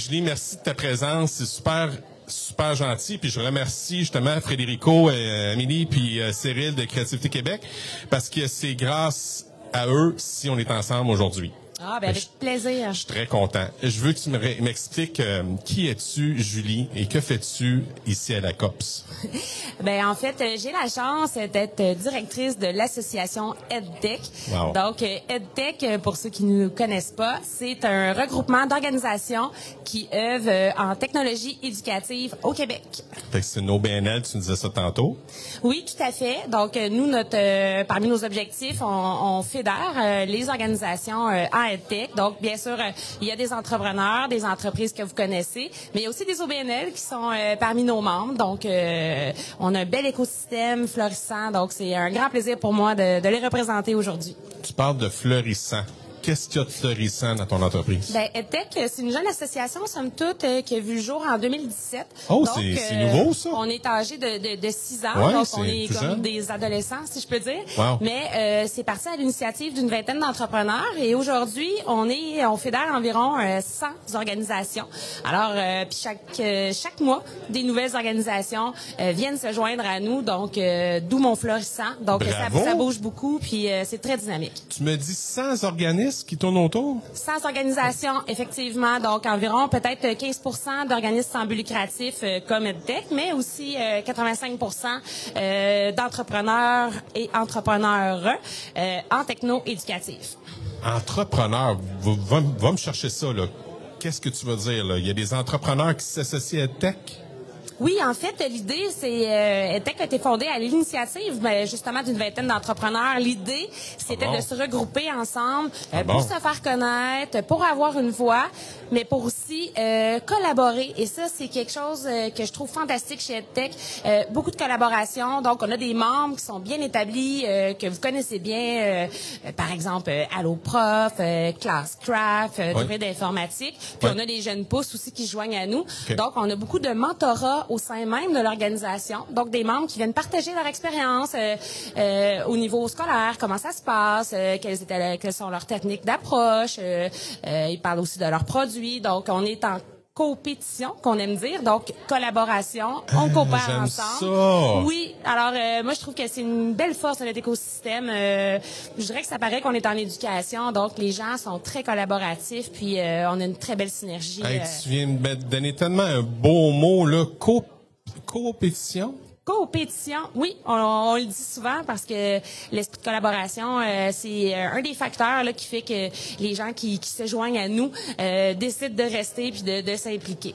Julie, merci de ta présence. C'est super super gentil. Puis je remercie justement Frédérico, euh, Amélie, puis euh, Cyril de Créativité Québec, parce que c'est grâce à eux si on est ensemble aujourd'hui. Ah, ben avec plaisir. Je suis très content. Je veux que tu m'expliques euh, qui es-tu, Julie, et que fais-tu ici à la COPS? ben en fait, euh, j'ai la chance d'être directrice de l'association EdTech. Wow. Donc euh, EdTech, pour ceux qui ne nous connaissent pas, c'est un regroupement d'organisations qui œuvrent en technologie éducative au Québec. Fait que c'est une OBNL, tu nous disais ça tantôt. Oui, tout à fait. Donc nous, notre parmi nos objectifs, on, on fédère les organisations à donc, bien sûr, euh, il y a des entrepreneurs, des entreprises que vous connaissez, mais il y a aussi des OBNL qui sont euh, parmi nos membres. Donc, euh, on a un bel écosystème florissant. Donc, c'est un grand plaisir pour moi de, de les représenter aujourd'hui. Tu parles de florissant qu'est-ce qu'il y a de florissant dans ton entreprise? Ben, EdTech, c'est une jeune association, somme toute, euh, qui a vu le jour en 2017. Oh, c'est euh, nouveau, ça? On est âgé de, de, de 6 ans, donc on est comme des adolescents, si je peux dire. Mais euh, c'est parti à l'initiative d'une vingtaine d'entrepreneurs et aujourd'hui, on est, on fédère environ 100 organisations. Alors, puis chaque chaque mois, des nouvelles organisations viennent se joindre à nous, donc d'où mon florissant. Donc ça, ça, bouge beaucoup, puis c'est très dynamique. Tu me dis 100 organismes qui tournent autour? Sans organisation, effectivement. Donc, environ peut-être 15% d'organismes sans but lucratif euh, comme EdTech, mais aussi 85% euh, euh, d'entrepreneurs et entrepreneurs en techno-éducatif. Entrepreneur, va, va, me chercher ça, là. Qu'est-ce que tu veux dire, là? Il y a des entrepreneurs qui s'associent à EdTech? Oui, en fait, l'idée, c'est euh, était a été fondée à l'initiative, ben, justement, d'une vingtaine d'entrepreneurs. L'idée, c'était ah de se regrouper ensemble euh, ah pour se faire connaître, pour avoir une voix, mais pour aussi euh, collaborer. Et ça, c'est quelque chose euh, que je trouve fantastique chez EdTech. Euh, beaucoup de collaboration. Donc, on a des membres qui sont bien établis, que vous connaissez bien, par exemple, Allo Prof, Classcraft, ouais. d'informatique. Puis on a des jeunes pousses aussi qui joignent à nous. Donc, on a beaucoup de mentorat au sein même de l'organisation. Donc, des membres qui viennent partager leur expérience euh, euh, au niveau scolaire, comment ça se passe, euh, quelles, quelles sont leurs techniques d'approche. ils parlent aussi de leurs produits. Donc, on est en compétition, qu'on aime dire, donc collaboration, on coopère ensemble. Oui, alors moi je trouve que c'est une belle force de notre écosystème. je dirais que ça paraît qu'on est en éducation, donc les gens sont très collaboratifs, puis on a une très belle synergie. tu viens de donner tellement un beau mot là, co compétition? Oui, on, le dit souvent parce que l'esprit de collaboration, euh, c'est euh, un des facteurs là, qui fait que les gens qui, se joignent à nous euh, décident de rester puis de, de s'impliquer.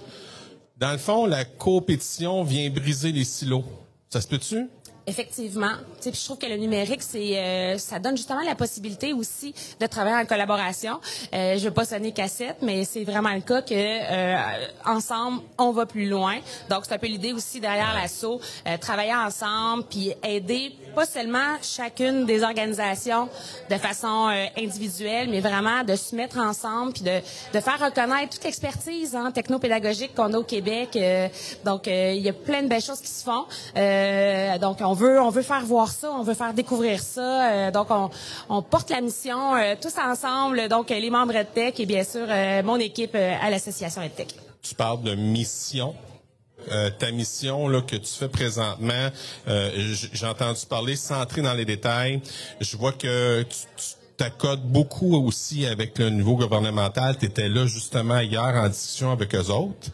Dans le fond, la compétition vient briser les silos. Ça se peut-tu? Effectivement. Tu sais, je trouve que le numérique, c'est, euh, ça donne justement la possibilité aussi de travailler en collaboration. Euh, je veux pas sonner cassette, mais c'est vraiment le cas que euh, ensemble, on va plus loin. Donc, c'est un peu l'idée aussi derrière l'assaut, euh, travailler ensemble, puis aider pas seulement chacune des organisations de façon individuelle, mais vraiment de se mettre ensemble, puis de, de faire reconnaître toute l'expertise hein, technopédagogique qu'on a au Québec. donc, il y a plein de belles choses qui se font. donc, on on veut faire voir ça, on veut faire découvrir ça. Euh, donc, on, porte la mission euh, tous ensemble. Donc, les membres EdTech et bien sûr euh, mon équipe à l'association EdTech. Tu parles de mission. ta mission là, que tu fais présentement, j'ai entendu parler, sans entrer dans les détails, je vois que tu, tu t'accodes beaucoup aussi avec le niveau gouvernemental. Tu étais là justement hier en discussion avec eux autres.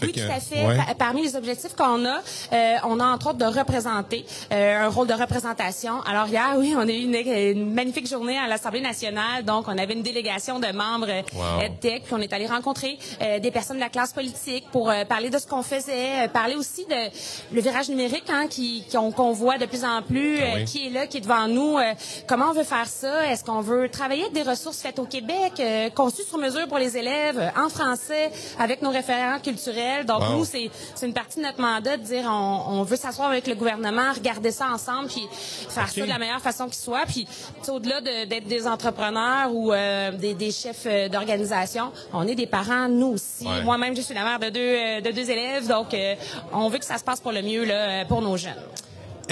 Oui, tout à fait. Parmi les objectifs qu'on a, euh, on a entre autres de représenter, euh, un rôle de représentation. Alors hier, oui, on a eu une, magnifique journée à l'Assemblée nationale. Donc, on avait une délégation de membres wow. EdTech, puis on est allé rencontrer euh, des personnes de la classe politique pour euh, parler de ce qu'on faisait, euh, parler aussi de le virage numérique hein, qui qu'on voit de plus en plus, ah oui. qui est là, qui est devant nous. comment on veut faire ça? Est-ce qu'on veut travailler avec des ressources faites au Québec, conçues sur mesure pour les élèves, en français, avec nos référents culturels? Donc nous, c'est une partie de notre mandat de dire on, on veut s'asseoir avec le gouvernement, regarder ça ensemble, puis faire ça de la meilleure façon qui soit. Puis au-delà d'être des entrepreneurs ou euh, des, des, chefs euh, d'organisation, on est des parents nous aussi. Moi-même, je suis la mère de deux euh, de deux élèves, donc on veut que ça se passe pour le mieux là pour nos jeunes.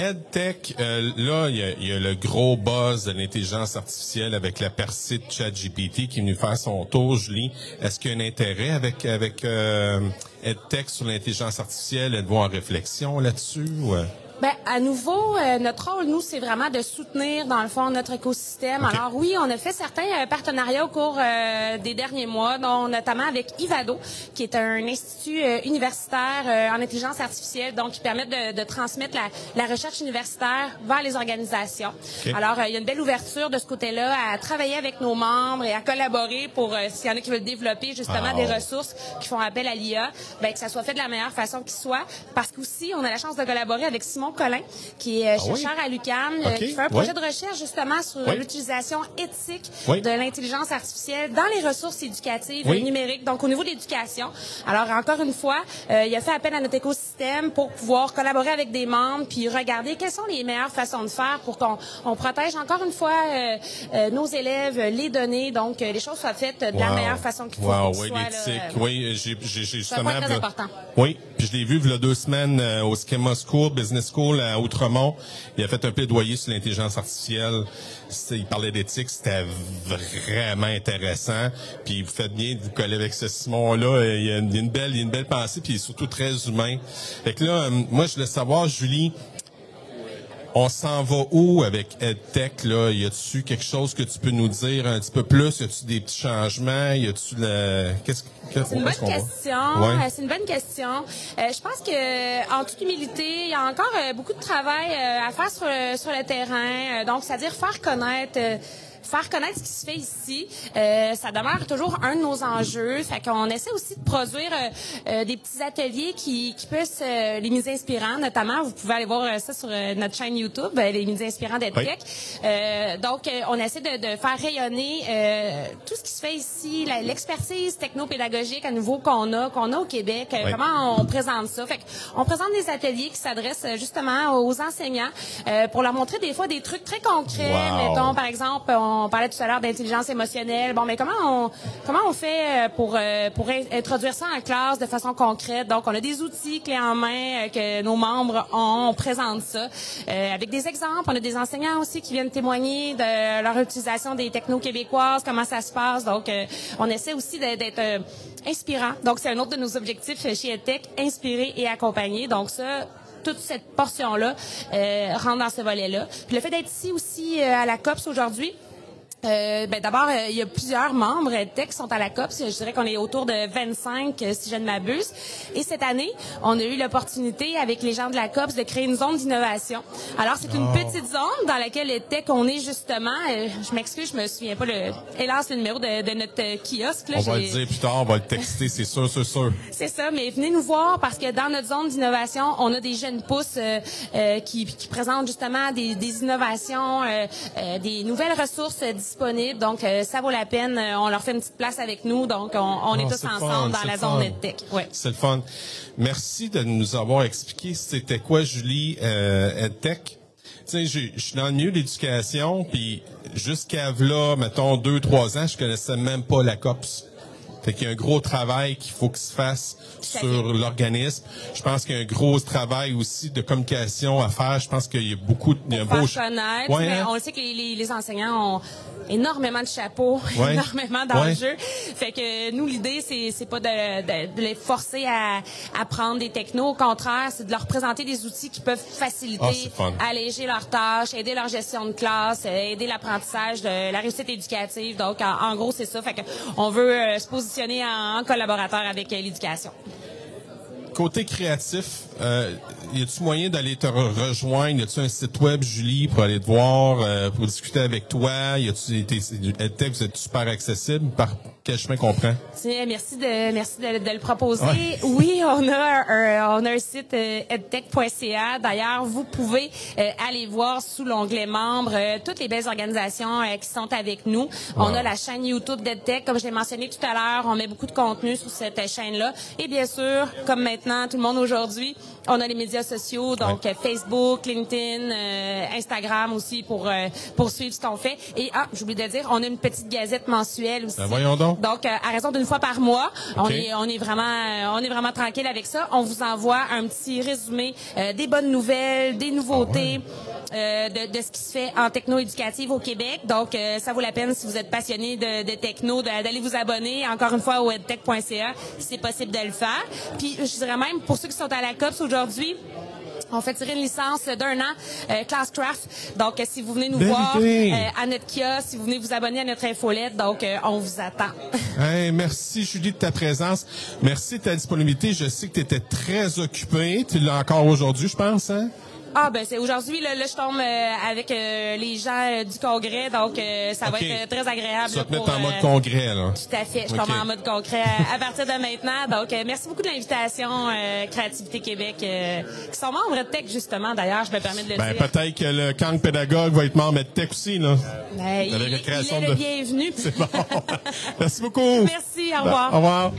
EdTech, euh, là, il y, a, le gros buzz de l'intelligence artificielle avec la percée de ChatGPT qui est venu faire son tour, Julie. Est-ce qu'il y a un intérêt avec avec euh, EdTech sur l'intelligence artificielle? Êtes-vous en réflexion là-dessus? Ou... Ben, à nouveau, euh, notre rôle, nous, c'est vraiment de soutenir, dans le fond, notre écosystème. Alors oui, on a fait certains euh, partenariats au cours euh, des derniers mois, dont notamment avec Ivado, qui est un institut universitaire en intelligence artificielle, donc qui permet de, de transmettre la, la, recherche universitaire vers les organisations. Alors, il y a une belle ouverture de ce côté-là à travailler avec nos membres et à collaborer pour, s'il y en a qui veulent développer justement des ressources qui font appel à l'IA, ben, que ça soit fait de la meilleure façon qui soit. Parce qu'aussi, on a la chance de collaborer avec Simon Colin, qui est euh, ah chercheur à l'UQAM, euh, qui fait un projet de recherche justement sur l'utilisation éthique de l'intelligence artificielle dans les ressources éducatives numériques, donc au niveau de l'éducation. Alors, encore une fois, euh, il a fait appel à notre écosystème pour pouvoir collaborer avec des membres, puis regarder quelles sont les meilleures façons de faire pour qu'on on protège encore une fois nos élèves, les données, donc les choses soient faites de la meilleure façon qu'il faut. Wow, oui, l'éthique. oui, j'ai justement... C'est très important. Oui, puis je l'ai vu il y a deux semaines au Schema School, Business School, à Outremont. Il a fait un plaidoyer sur l'intelligence artificielle. Il parlait d'éthique, c'était vraiment intéressant. Puis vous faites bien de vous coller avec ce Simon-là. Il y a une belle, il y a une belle pensée, puis il est surtout très humain. Fait que là, euh, moi, je voulais savoir, Julie, on s'en va où avec EdTech, là? Y a-tu quelque chose que tu peux nous dire un petit peu plus? Y a-tu des petits changements? Y a-tu le, qu'est-ce, c'est une bonne question. Euh, c'est une bonne question. Euh, je pense que, en toute humilité, il y a encore euh, beaucoup de travail à faire sur, sur le terrain. donc, c'est-à-dire faire connaître faire connaître ce qui se fait ici, euh, ça demeure toujours un de nos enjeux. Fait qu'on essaie aussi de produire euh, euh des petits ateliers qui, qui puissent euh, les mises inspirants, notamment. Vous pouvez aller voir ça sur notre chaîne YouTube, les mises inspirants d'EdTech. donc, on essaie de, de faire rayonner tout ce qui se fait ici, l'expertise technopédagogique à nouveau qu'on a, qu'on a au Québec. Comment on présente ça? Fait on présente des ateliers qui s'adressent justement aux enseignants pour leur montrer des fois des trucs très concrets. Mettons, par exemple, on on parlait tout à l'heure d'intelligence émotionnelle. Bon, mais comment on comment on fait euh, pour euh, pour introduire ça en classe de façon concrète? Donc, on a des outils clés en main euh, que nos membres ont. On présente ça avec des exemples. On a des enseignants aussi qui viennent témoigner de leur utilisation des technos québécoises, comment ça se passe. Donc, on essaie aussi d'être inspirant. Donc, c'est un autre de nos objectifs chez EdTech, inspirer et accompagner. Donc, ça, toute cette portion-là euh, rentre dans ce volet-là. Puis le fait d'être ici aussi à la COPS aujourd'hui, euh, ben d'abord, euh, il y a plusieurs membres tech qui sont à la COP. Je dirais qu'on est autour de 25, euh, si je ne m'abuse. Et cette année, on a eu l'opportunité, avec les gens de la COP, de créer une zone d'innovation. Alors, c'est une oh. petite zone dans laquelle les tech, on est justement... Euh, je m'excuse, je me souviens pas, le, hélas, le numéro de, de notre kiosque. Là, on va le dire plus tard, on va le texter, c'est sûr, c'est sûr. C'est ça, mais venez nous voir parce que dans notre zone d'innovation, on a des jeunes pousses qui, qui, présentent justement des, des innovations, des nouvelles ressources disponibles. Donc, euh, ça vaut la peine. Euh, on leur fait une petite place avec nous. Donc, on, on est ah, tous ensemble dans la zone EdTech. Ouais. C'est le fun. Merci de nous avoir expliqué c'était quoi, Julie, euh, EdTech. Tu sais, je suis dans le milieu de l'éducation, puis jusqu'à là, mettons, deux, trois ans, je connaissais même pas la COPS. Fait qu'il y a un gros travail qu'il faut qu'il se fasse sur l'organisme. Je pense qu'il y a un gros travail aussi de communication à faire. Je pense qu'il y a beaucoup de... Il y a beau... connaître, mais hein? on sait que les, les enseignants ont énormément de chapeaux, énormément d'enjeux. Fait que nous, l'idée, c'est, c'est pas de, de, de, les forcer à, à prendre des technos. Au contraire, c'est de leur présenter des outils qui peuvent faciliter, ah, alléger leurs tâches, aider leur gestion de classe, aider l'apprentissage de la réussite éducative. Donc, en, gros, c'est ça. Fait que on veut euh, se en, collaborateur avec l'éducation. Côté créatif, euh, y a-tu moyen d'aller te rejoindre? Y a-tu un site web, Julie, pour aller te voir, euh, pour discuter avec toi? Y a-tu vous êtes super accessible quel chemin qu'on prend? Merci de, merci de, de le proposer. Oui, on a un, on a un site euh, edtech.ca. D'ailleurs, vous pouvez euh, aller voir sous l'onglet membres euh, toutes les belles organisations qui sont avec nous. On a la chaîne YouTube d'EdTech, comme je l'ai mentionné tout à l'heure. On met beaucoup de contenu sur cette chaîne-là. Et bien sûr, comme maintenant tout le monde aujourd'hui, on a les médias sociaux, donc Facebook, LinkedIn, Instagram aussi pour pour suivre ce qu'on fait. Et ah, j'oublie de dire, on a une petite gazette mensuelle aussi. Ben voyons donc. Donc, à raison d'une fois par mois. On est, on est vraiment, on est vraiment tranquille avec ça. On vous envoie un petit résumé des bonnes nouvelles, des nouveautés. Ah de, de, ce qui se fait en techno éducative au Québec. Donc, ça vaut la peine si vous êtes passionné de, de techno d'aller vous abonner encore une fois au edtech.ca si c'est possible de le faire. Puis je dirais même pour ceux qui sont à la COPS aujourd'hui, on fait tirer une licence d'un an, euh, Classcraft. Donc, euh, si vous venez nous voir euh, à notre kiosque, si vous venez vous abonner à notre infolette, donc on vous attend. merci Julie de ta présence. Merci de ta disponibilité. Je sais que tu étais très occupée. Tu l'as encore aujourd'hui, je pense, hein? Ah ben c'est aujourd'hui là, je tombe euh, avec euh, les gens euh, du congrès donc ça va être très agréable. Tu vas te mettre en mode congrès là. Tout à fait, je tombe en mode congrès à, partir de maintenant. Donc merci beaucoup de l'invitation Créativité Québec qui sont membres de Tech justement d'ailleurs, je me permets de le ben, dire. peut-être que le camp pédagogue va être membre de Tech aussi là. Ben, il, est le bienvenu. C'est bon. merci beaucoup. Merci, au revoir. au revoir.